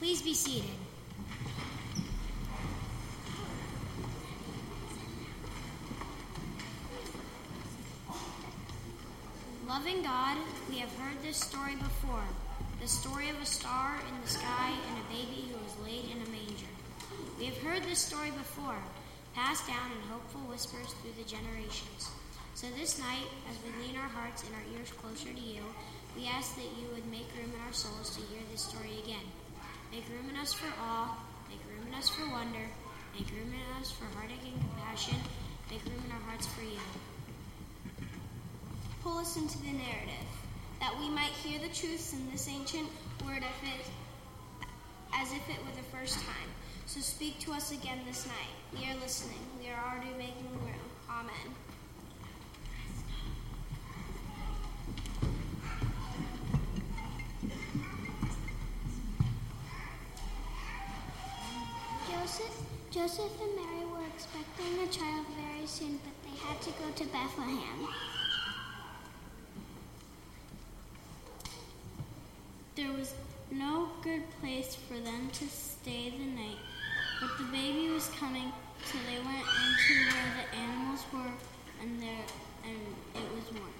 Please be seated. Loving God, we have heard this story before the story of a star in the sky and a baby who was laid in a manger. We have heard this story before, passed down in hopeful whispers through the generations. So this night, as we lean our hearts and our ears closer to you, we ask that you would make room in our souls to hear this story again. Make room in us for awe, make room in us for wonder, make room in us for heartache and compassion, make room in our hearts for you. Pull us into the narrative, that we might hear the truths in this ancient word as if it were the first time. So speak to us again this night. We are listening. We are already making room. Amen. Joseph, and Mary were expecting a child very soon, but they had to go to Bethlehem. There was no good place for them to stay the night, but the baby was coming, so they went into where the animals were, and there and it was warm.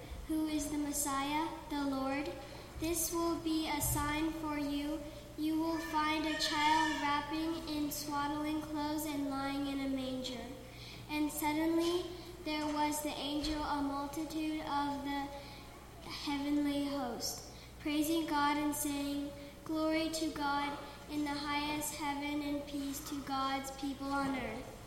who is the Messiah, the Lord. This will be a sign for you. You will find a child wrapping in swaddling clothes and lying in a manger. And suddenly there was the angel, a multitude of the heavenly host, praising God and saying, Glory to God in the highest heaven and peace to God's people on earth.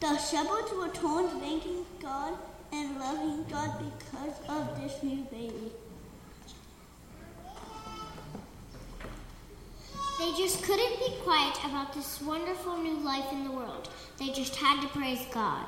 The shepherds were torn, thanking God and loving God because of this new baby. They just couldn't be quiet about this wonderful new life in the world. They just had to praise God.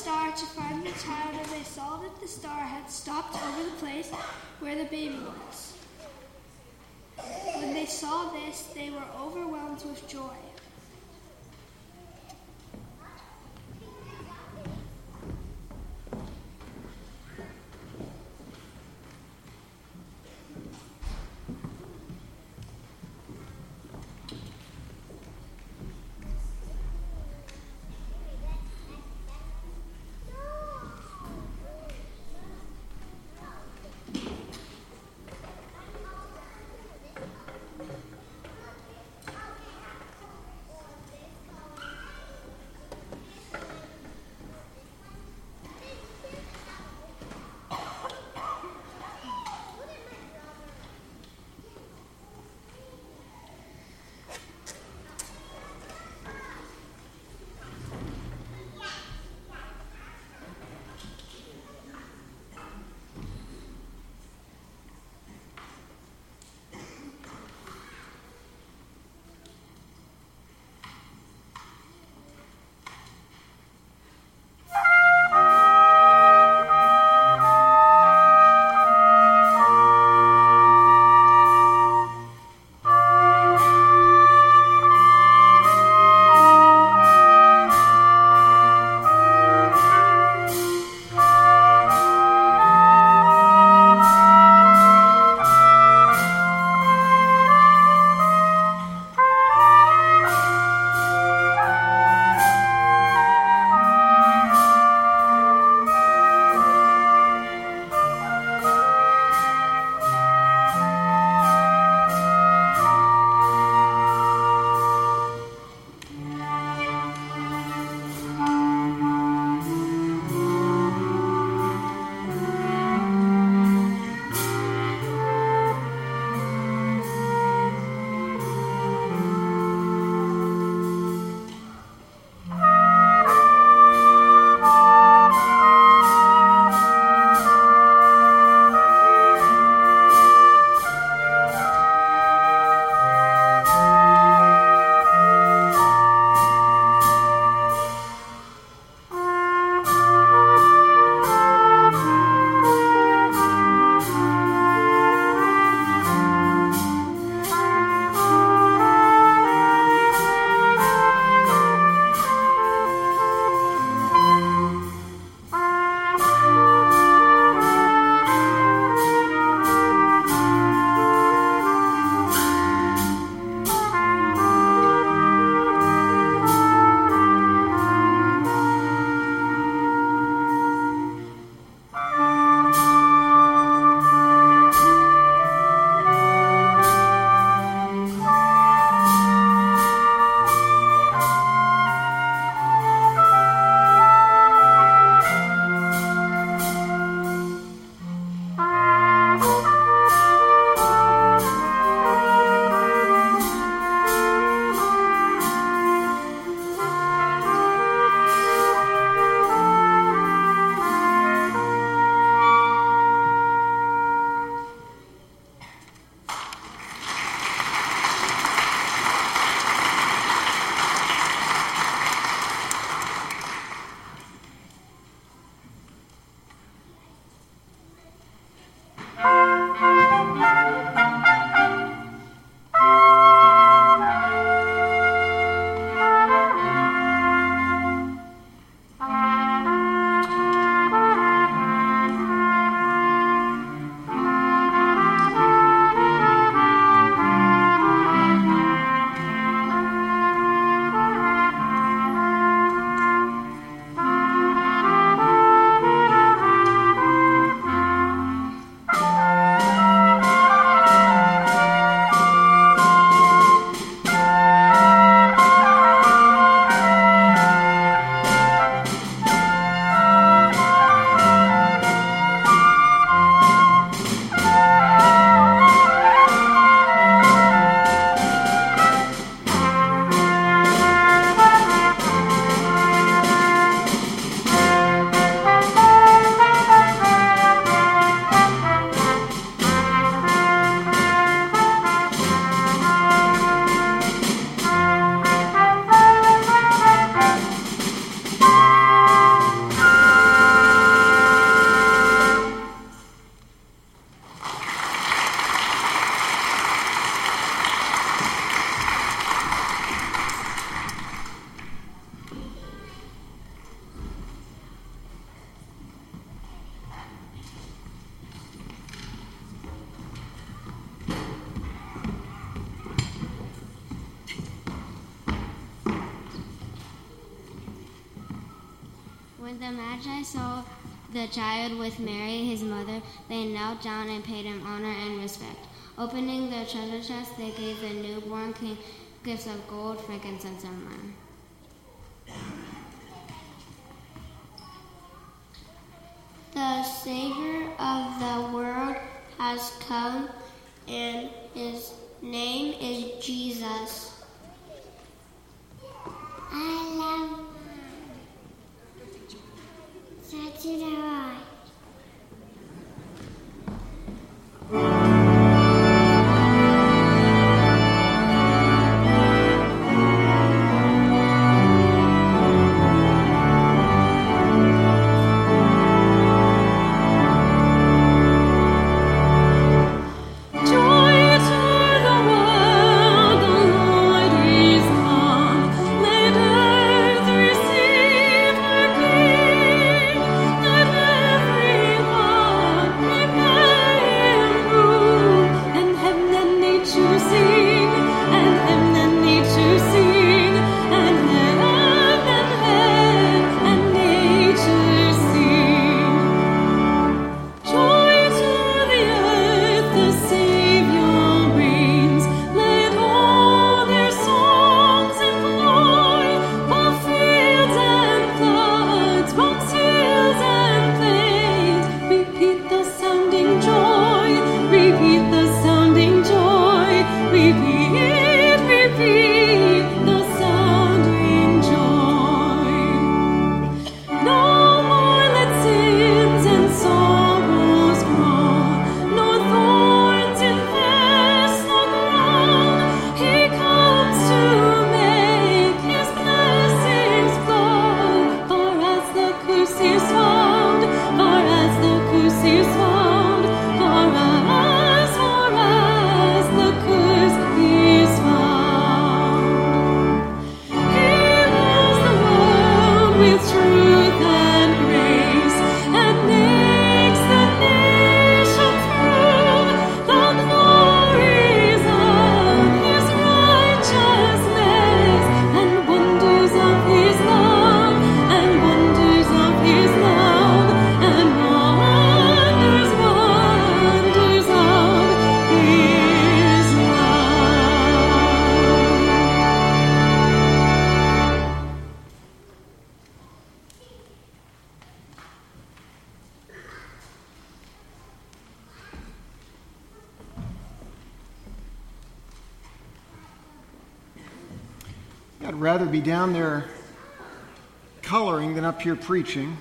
Star to find the child, and they saw that the star had stopped over the place where the baby was. When they saw this, they were overwhelmed with joy. Magi saw the child with Mary, his mother, they knelt down and paid him honor and respect. Opening their treasure chest, they gave the newborn king gifts of gold, frankincense, and myrrh. I'd rather be down there coloring than up here preaching.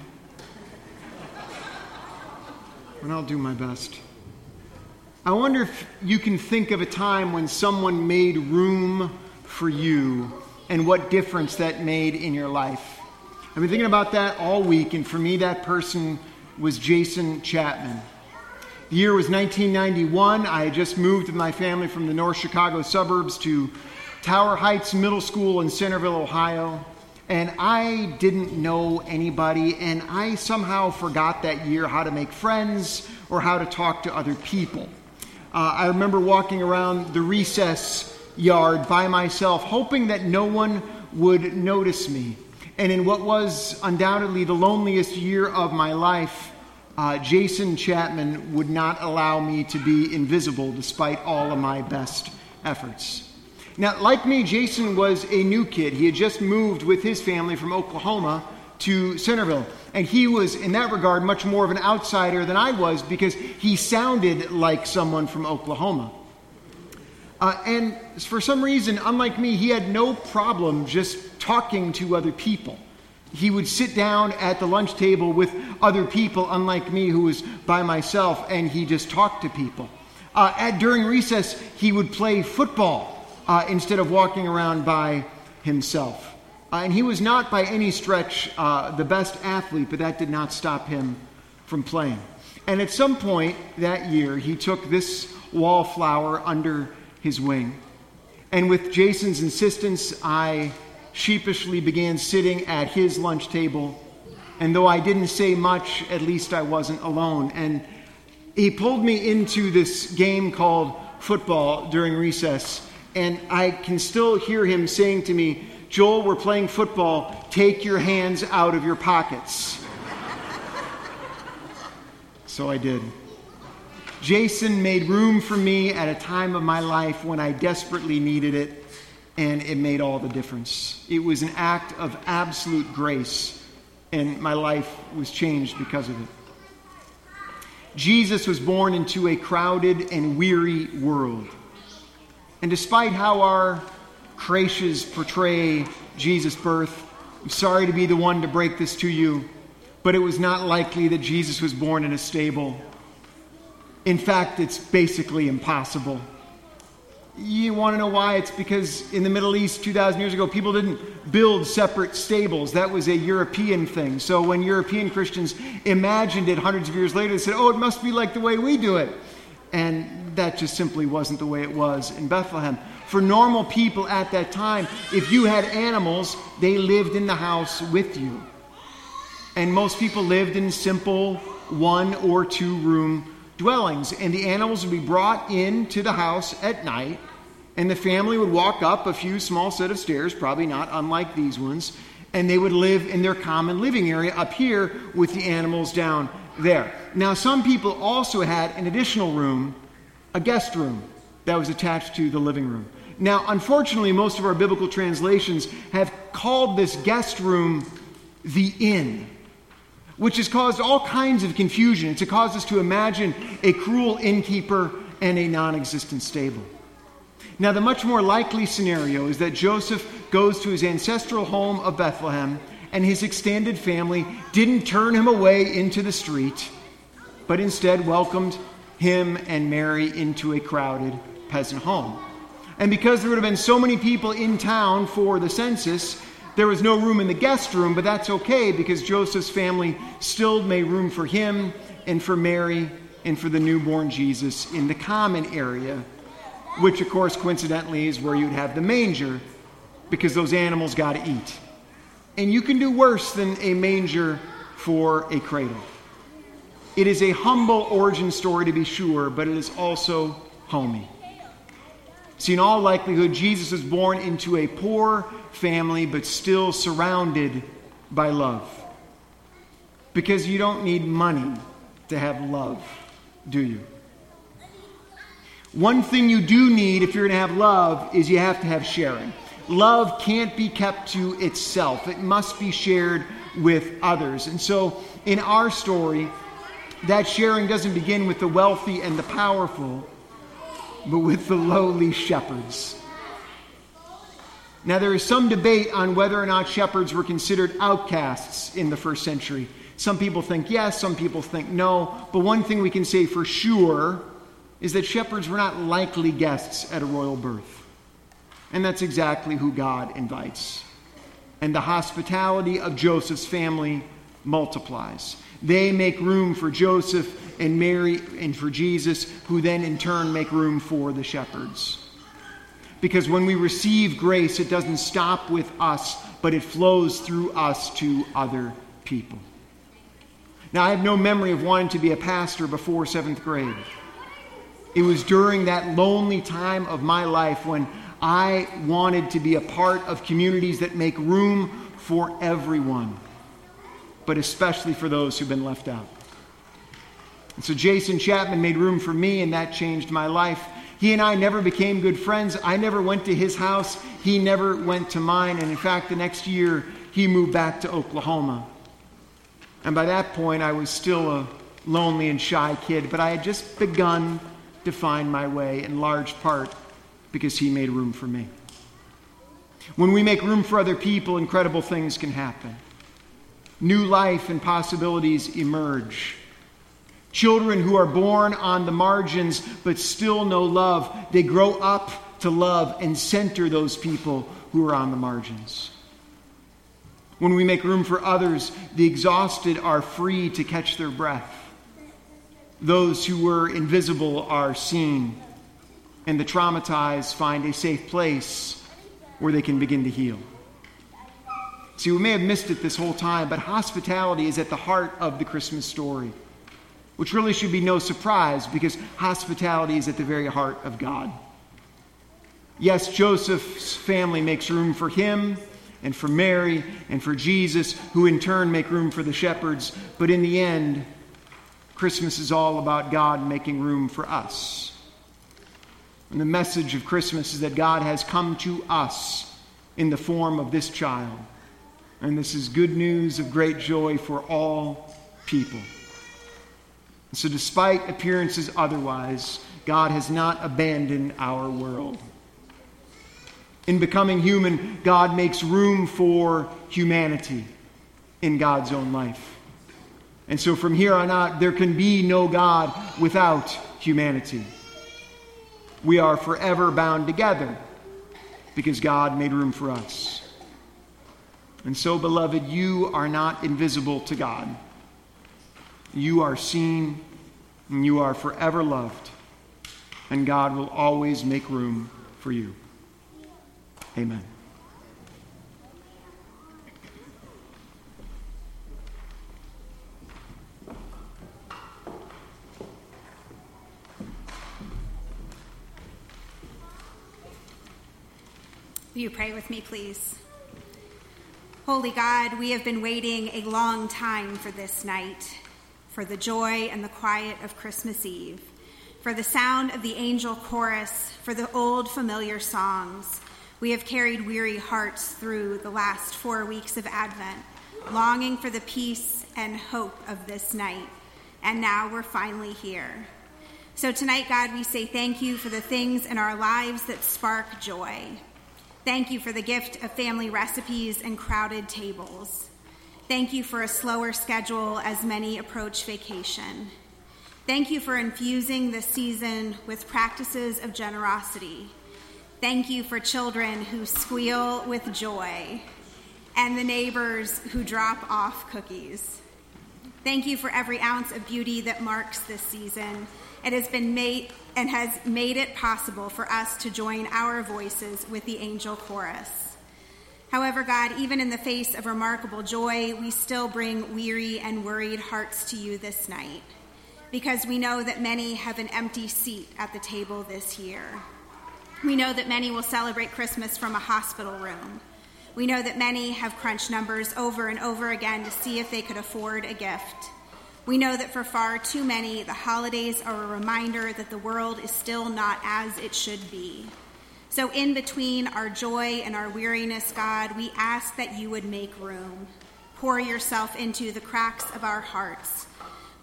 And I'll do my best. I wonder if you can think of a time when someone made room for you and what difference that made in your life. I've been thinking about that all week, and for me, that person was Jason Chapman. The year was 1991. I had just moved with my family from the North Chicago suburbs to Tower Heights Middle School in Centerville, Ohio. And I didn't know anybody, and I somehow forgot that year how to make friends or how to talk to other people. Uh, I remember walking around the recess yard by myself, hoping that no one would notice me. And in what was undoubtedly the loneliest year of my life, uh, Jason Chapman would not allow me to be invisible despite all of my best efforts. Now, like me, Jason was a new kid. He had just moved with his family from Oklahoma to Centerville. And he was, in that regard, much more of an outsider than I was because he sounded like someone from Oklahoma. Uh, and for some reason, unlike me, he had no problem just talking to other people. He would sit down at the lunch table with other people, unlike me, who was by myself, and he just talked to people. Uh, at, during recess, he would play football uh, instead of walking around by himself. Uh, and he was not by any stretch uh, the best athlete, but that did not stop him from playing. And at some point that year, he took this wallflower under his wing. And with Jason's insistence, I sheepishly began sitting at his lunch table. And though I didn't say much, at least I wasn't alone. And he pulled me into this game called football during recess. And I can still hear him saying to me, Joel, we're playing football. Take your hands out of your pockets. so I did. Jason made room for me at a time of my life when I desperately needed it, and it made all the difference. It was an act of absolute grace, and my life was changed because of it. Jesus was born into a crowded and weary world. And despite how our creches portray Jesus' birth, I'm sorry to be the one to break this to you, but it was not likely that Jesus was born in a stable in fact, it's basically impossible. You want to know why? It's because in the Middle East 2,000 years ago, people didn't build separate stables. That was a European thing. So when European Christians imagined it hundreds of years later, they said, oh, it must be like the way we do it. And that just simply wasn't the way it was in Bethlehem. For normal people at that time, if you had animals, they lived in the house with you. And most people lived in simple one or two room dwellings, and the animals would be brought into the house at night, and the family would walk up a few small set of stairs, probably not unlike these ones, and they would live in their common living area up here with the animals down there. Now, some people also had an additional room, a guest room, that was attached to the living room. Now, unfortunately, most of our biblical translations have called this guest room the inn which has caused all kinds of confusion. It's caused us to imagine a cruel innkeeper and a non existent stable. Now, the much more likely scenario is that Joseph goes to his ancestral home of Bethlehem, and his extended family didn't turn him away into the street, but instead welcomed him and Mary into a crowded peasant home. And because there would have been so many people in town for the census, there was no room in the guest room, but that's okay because Joseph's family still made room for him and for Mary and for the newborn Jesus in the common area, which, of course, coincidentally is where you'd have the manger because those animals got to eat. And you can do worse than a manger for a cradle. It is a humble origin story to be sure, but it is also homey. See, in all likelihood, Jesus was born into a poor family, but still surrounded by love. Because you don't need money to have love, do you? One thing you do need if you're going to have love is you have to have sharing. Love can't be kept to itself, it must be shared with others. And so, in our story, that sharing doesn't begin with the wealthy and the powerful, but with the lowly shepherds. Now, there is some debate on whether or not shepherds were considered outcasts in the first century. Some people think yes, some people think no. But one thing we can say for sure is that shepherds were not likely guests at a royal birth. And that's exactly who God invites. And the hospitality of Joseph's family multiplies. They make room for Joseph and Mary and for Jesus, who then in turn make room for the shepherds. Because when we receive grace, it doesn't stop with us, but it flows through us to other people. Now, I have no memory of wanting to be a pastor before seventh grade. It was during that lonely time of my life when I wanted to be a part of communities that make room for everyone, but especially for those who've been left out. And so Jason Chapman made room for me, and that changed my life. He and I never became good friends. I never went to his house. He never went to mine. And in fact, the next year, he moved back to Oklahoma. And by that point, I was still a lonely and shy kid, but I had just begun to find my way in large part because he made room for me. When we make room for other people, incredible things can happen. New life and possibilities emerge. Children who are born on the margins but still know love, they grow up to love and center those people who are on the margins. When we make room for others, the exhausted are free to catch their breath. Those who were invisible are seen, and the traumatized find a safe place where they can begin to heal. See, we may have missed it this whole time, but hospitality is at the heart of the Christmas story which really should be no surprise because hospitality is at the very heart of God. Yes, Joseph's family makes room for him, and for Mary and for Jesus, who in turn make room for the shepherds. But in the end, Christmas is all about God making room for us. And the message of Christmas is that God has come to us in the form of this child. And this is good news of great joy for all people. So, despite appearances otherwise, God has not abandoned our world. In becoming human, God makes room for humanity in God's own life. And so, from here on out, there can be no God without humanity. We are forever bound together because God made room for us. And so, beloved, you are not invisible to God. You are seen and you are forever loved, and God will always make room for you. Amen. Will you pray with me, please? Holy God, we have been waiting a long time for this night, for the joy and the quiet of Christmas Eve, for the sound of the angel chorus, for the old familiar songs. We have carried weary hearts through the last four weeks of Advent, longing for the peace and hope of this night. And now we're finally here. So tonight, God, we say thank you for the things in our lives that spark joy. Thank you for the gift of family recipes and crowded tables. Thank you for a slower schedule as many approach vacation. Thank you for infusing this season with practices of generosity. Thank you for children who squeal with joy and the neighbors who drop off cookies. Thank you for every ounce of beauty that marks this season. It has been made and has made it possible for us to join our voices with the angel chorus. However, God, even in the face of remarkable joy, we still bring weary and worried hearts to you this night because we know that many have an empty seat at the table this year. We know that many will celebrate Christmas from a hospital room. We know that many have crunched numbers over and over again to see if they could afford a gift. We know that for far too many, the holidays are a reminder that the world is still not as it should be. So, in between our joy and our weariness, God, we ask that you would make room. Pour yourself into the cracks of our hearts.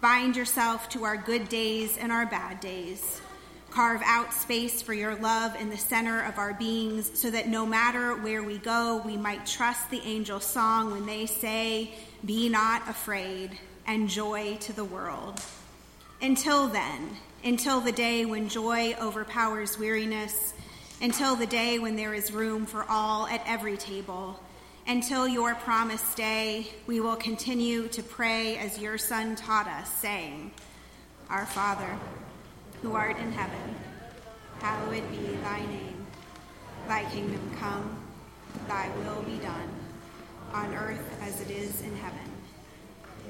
Bind yourself to our good days and our bad days. Carve out space for your love in the center of our beings so that no matter where we go, we might trust the angel song when they say, Be not afraid, and joy to the world. Until then, until the day when joy overpowers weariness, until the day when there is room for all at every table, until your promised day, we will continue to pray as your Son taught us, saying, Our Father, who art in heaven, hallowed be thy name. Thy kingdom come, thy will be done, on earth as it is in heaven.